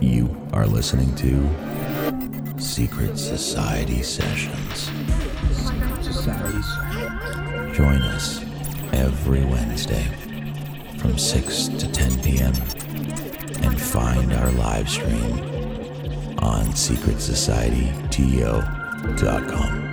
You are listening to Secret Society Sessions. Join us every Wednesday from 6 to 10 p.m. and find our live stream on secretsocietyto.com.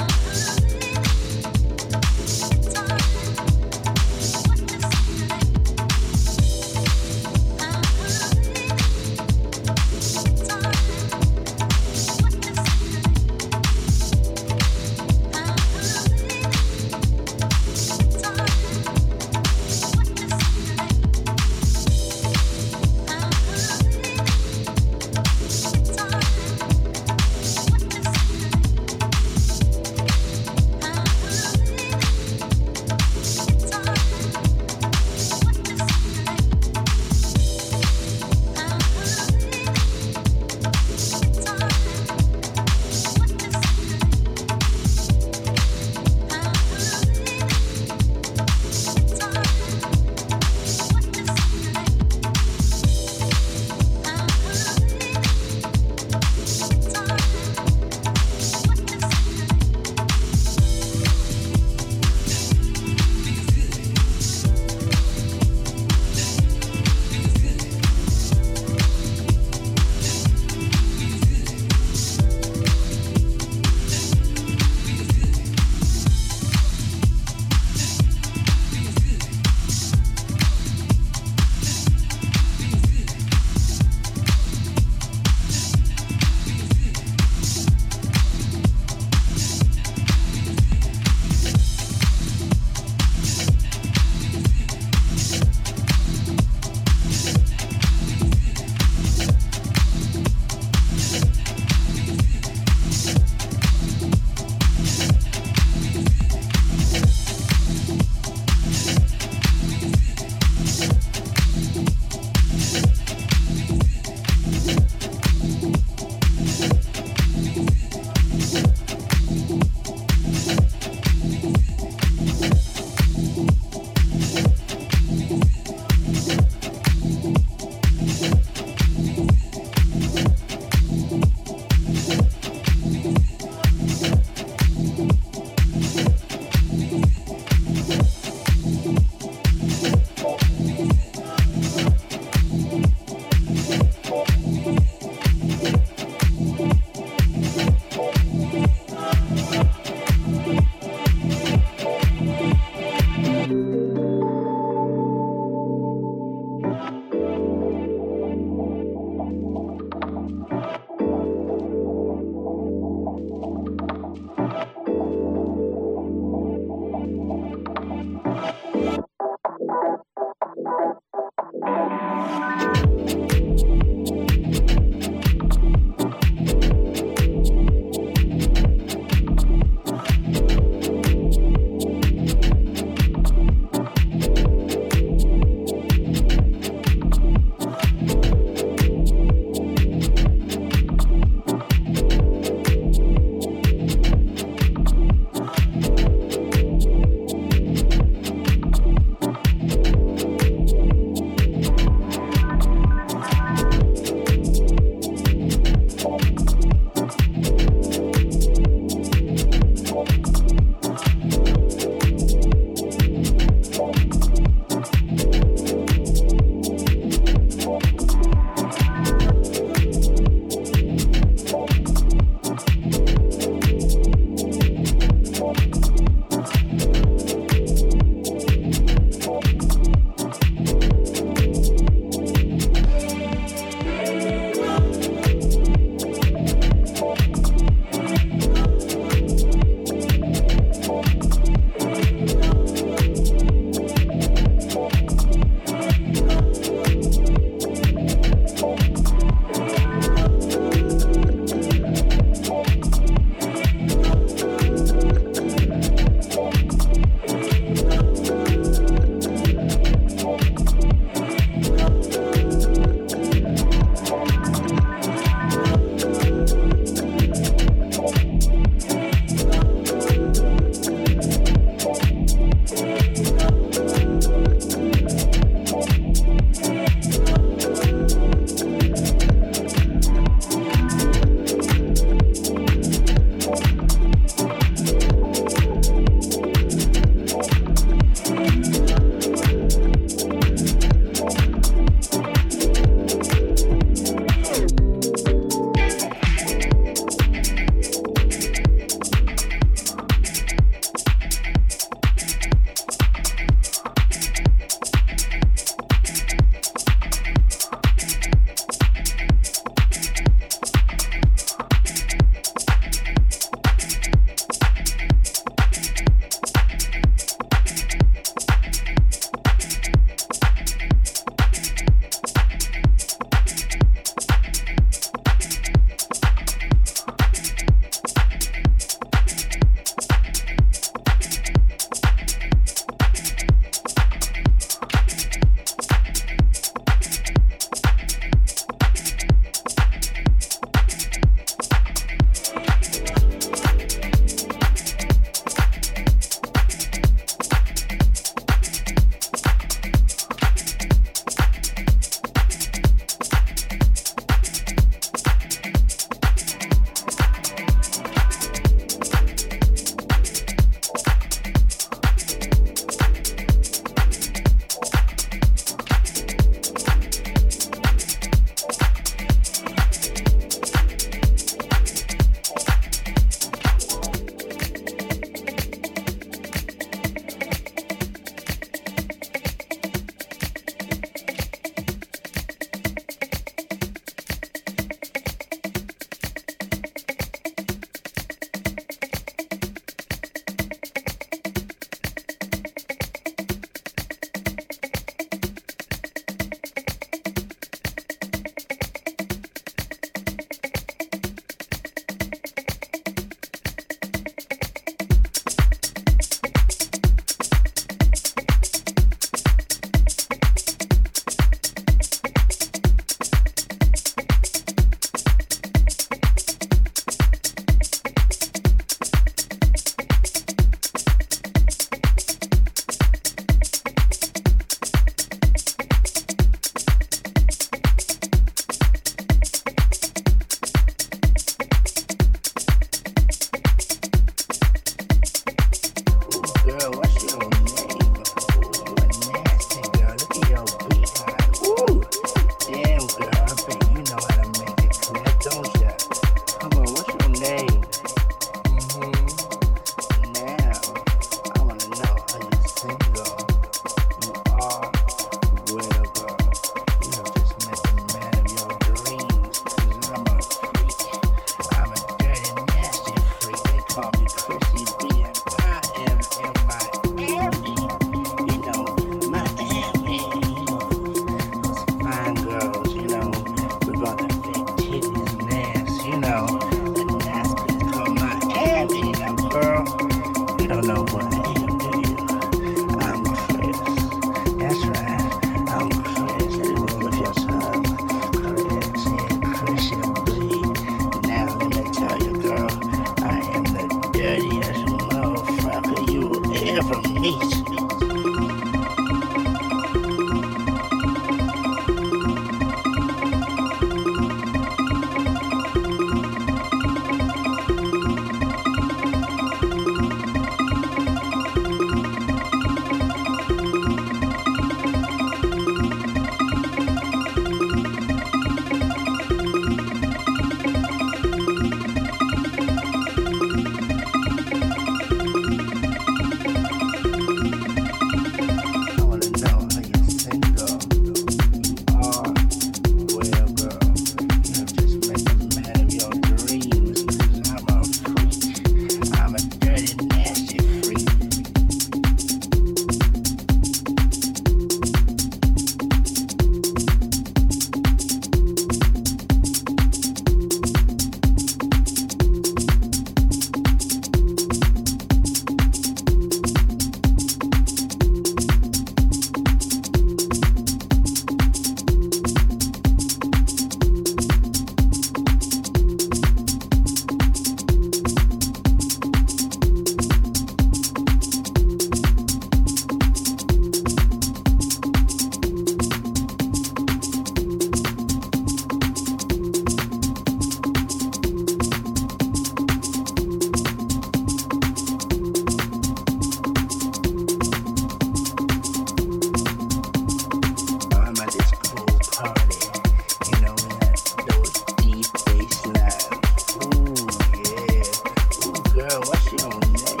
feeling.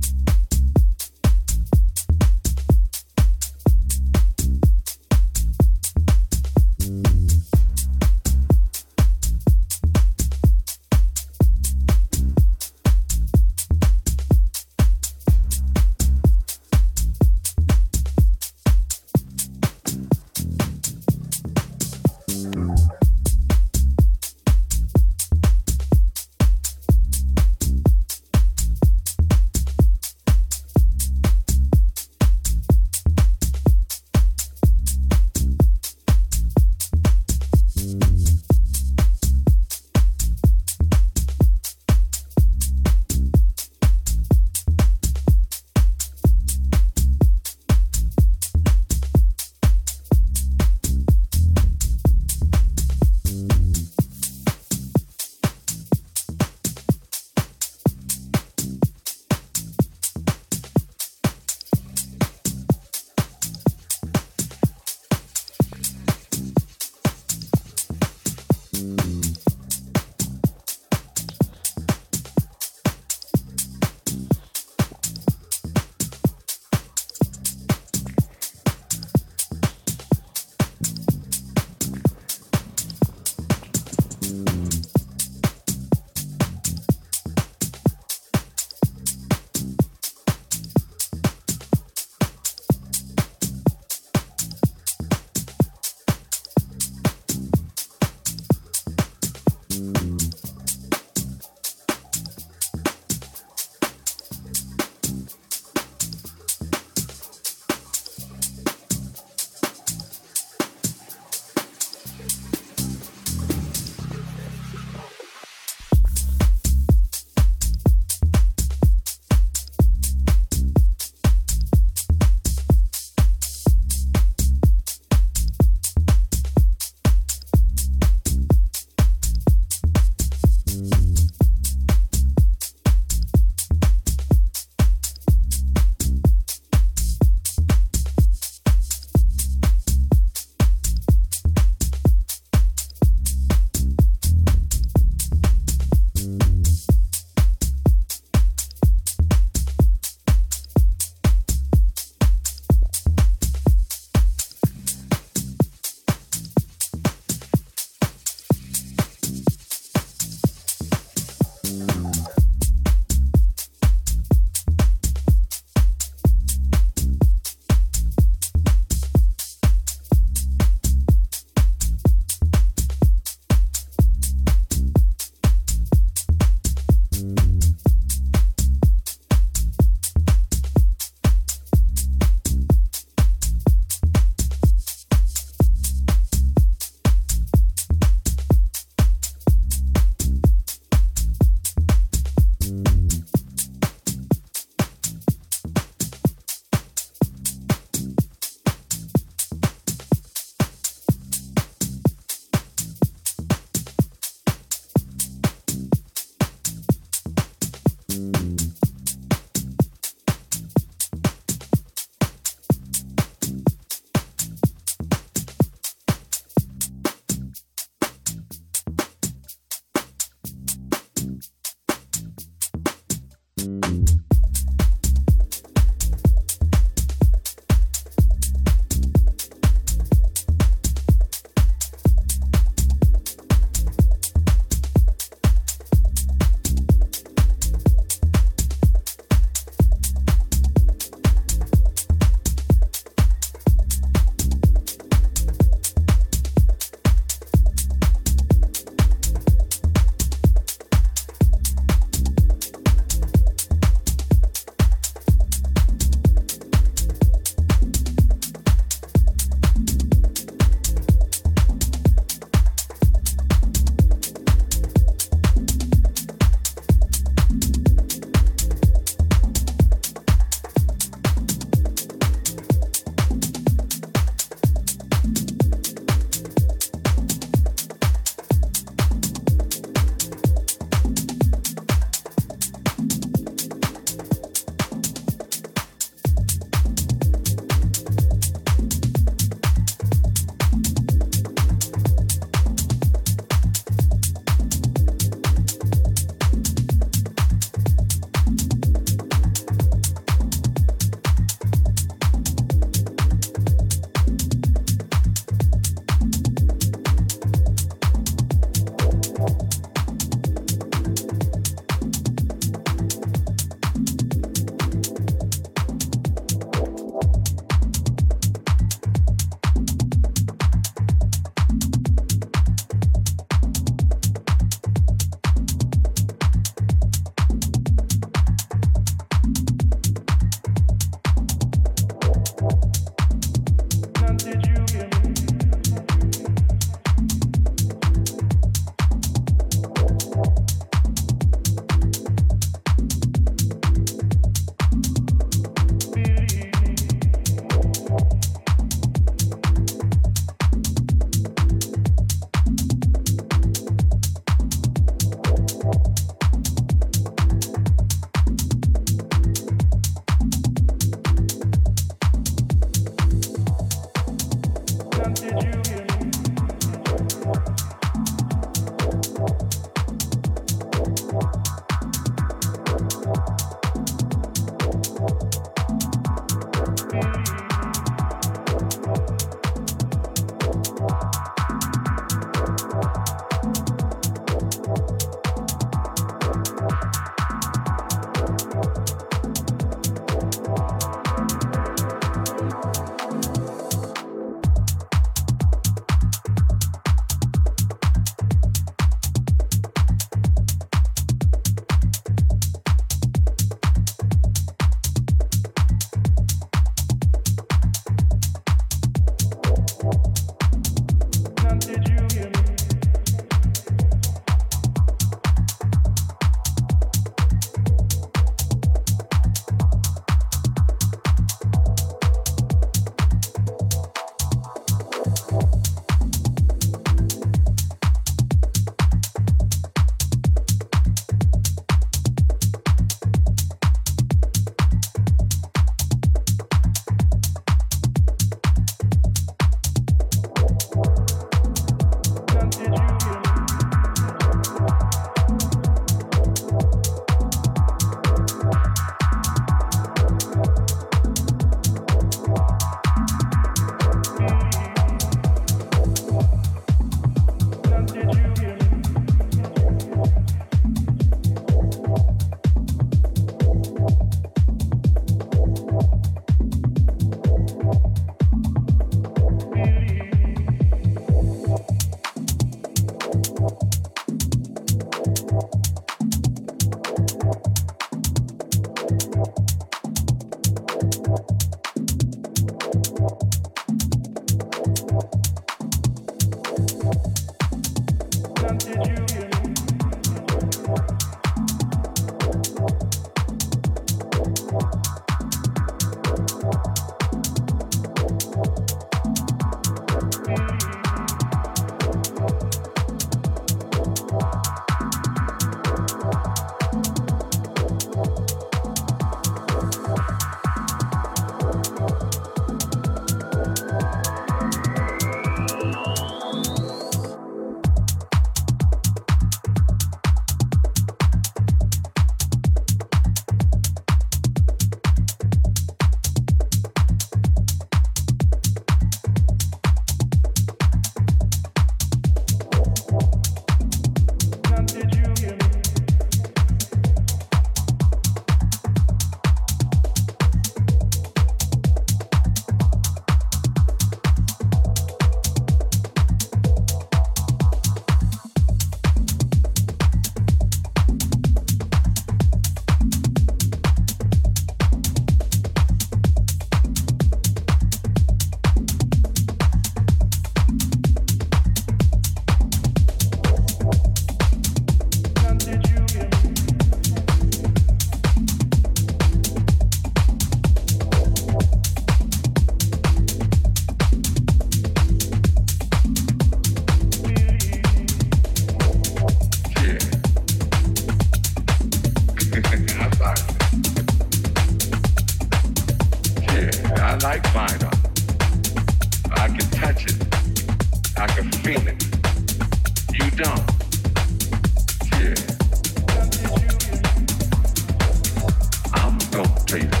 Concentrate.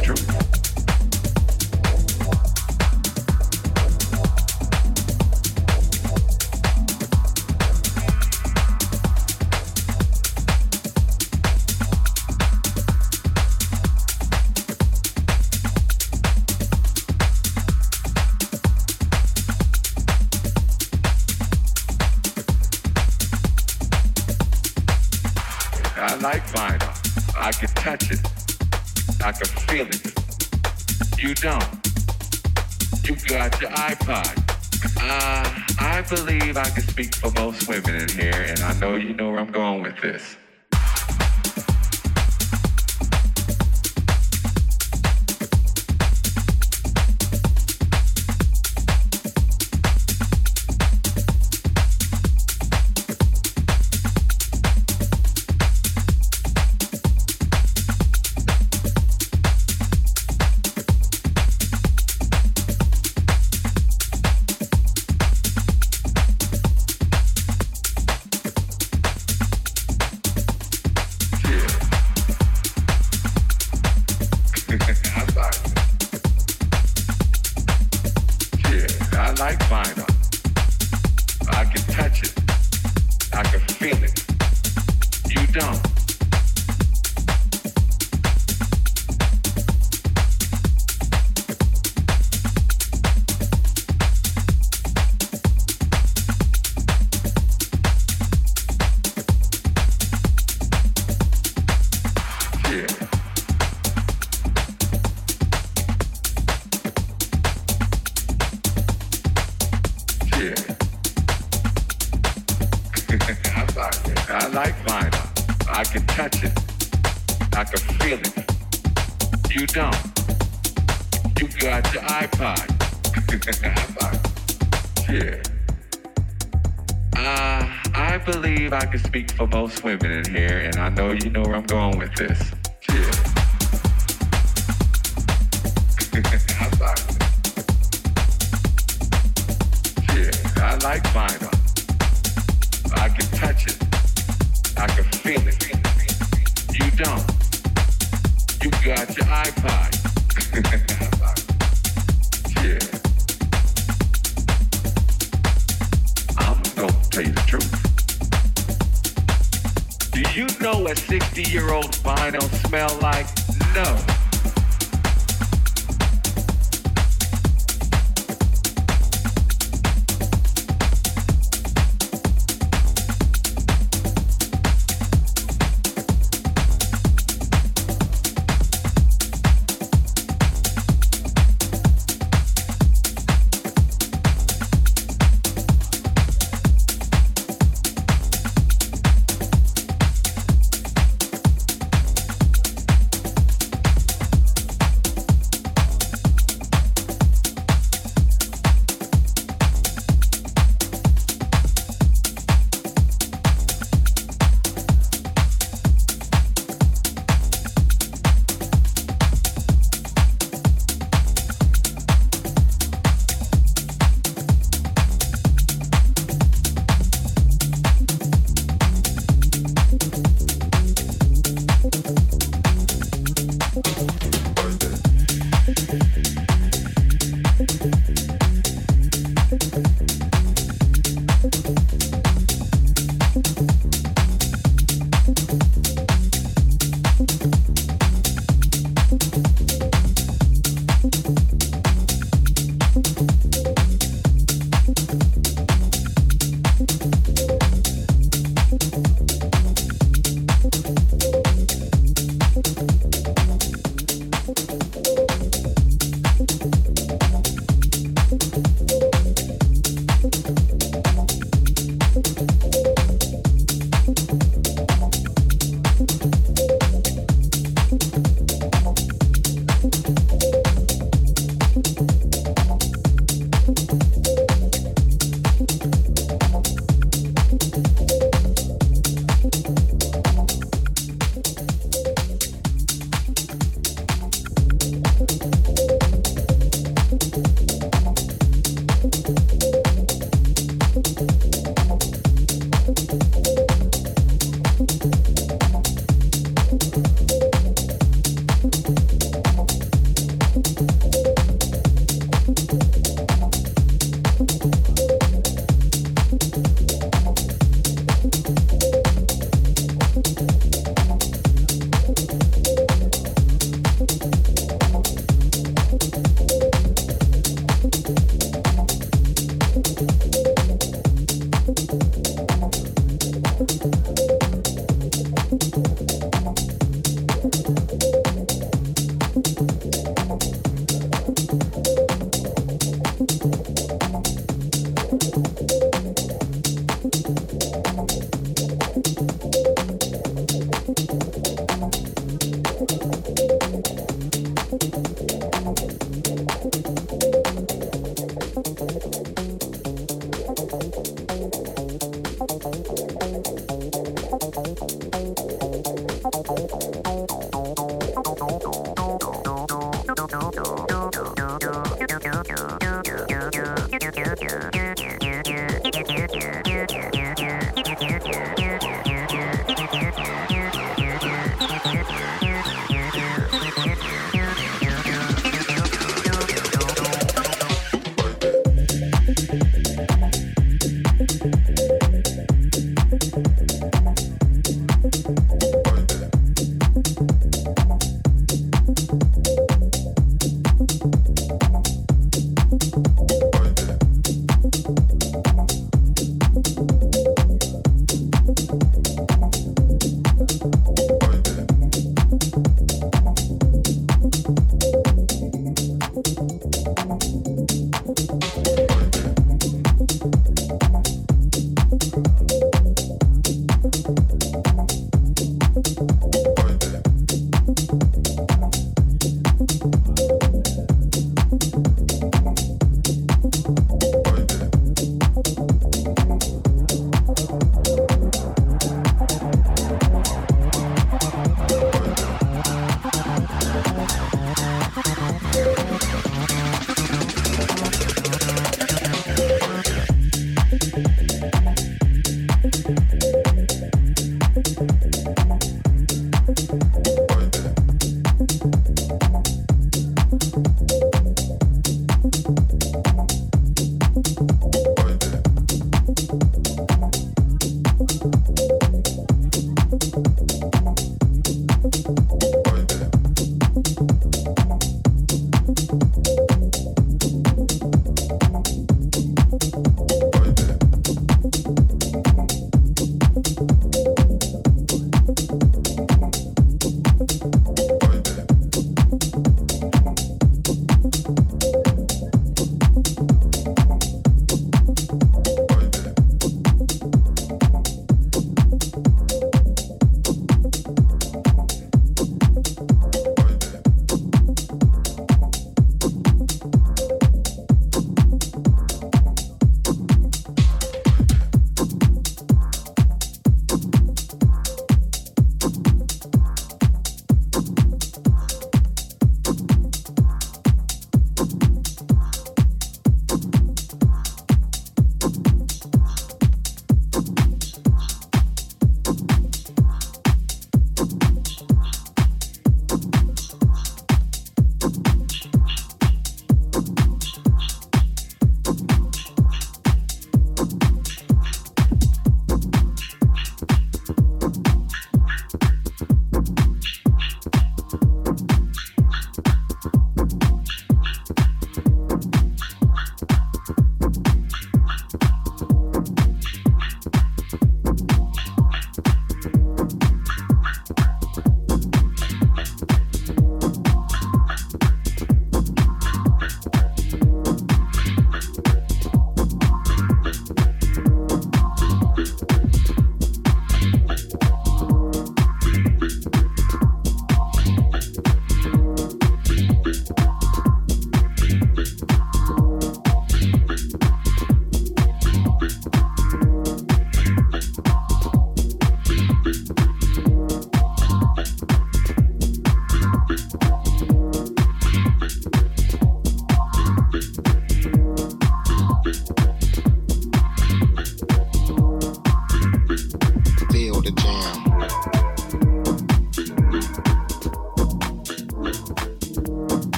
believe I can speak for most women in here, and I know you know where I'm going with this. for most women in here, and I know you know where I'm going with this.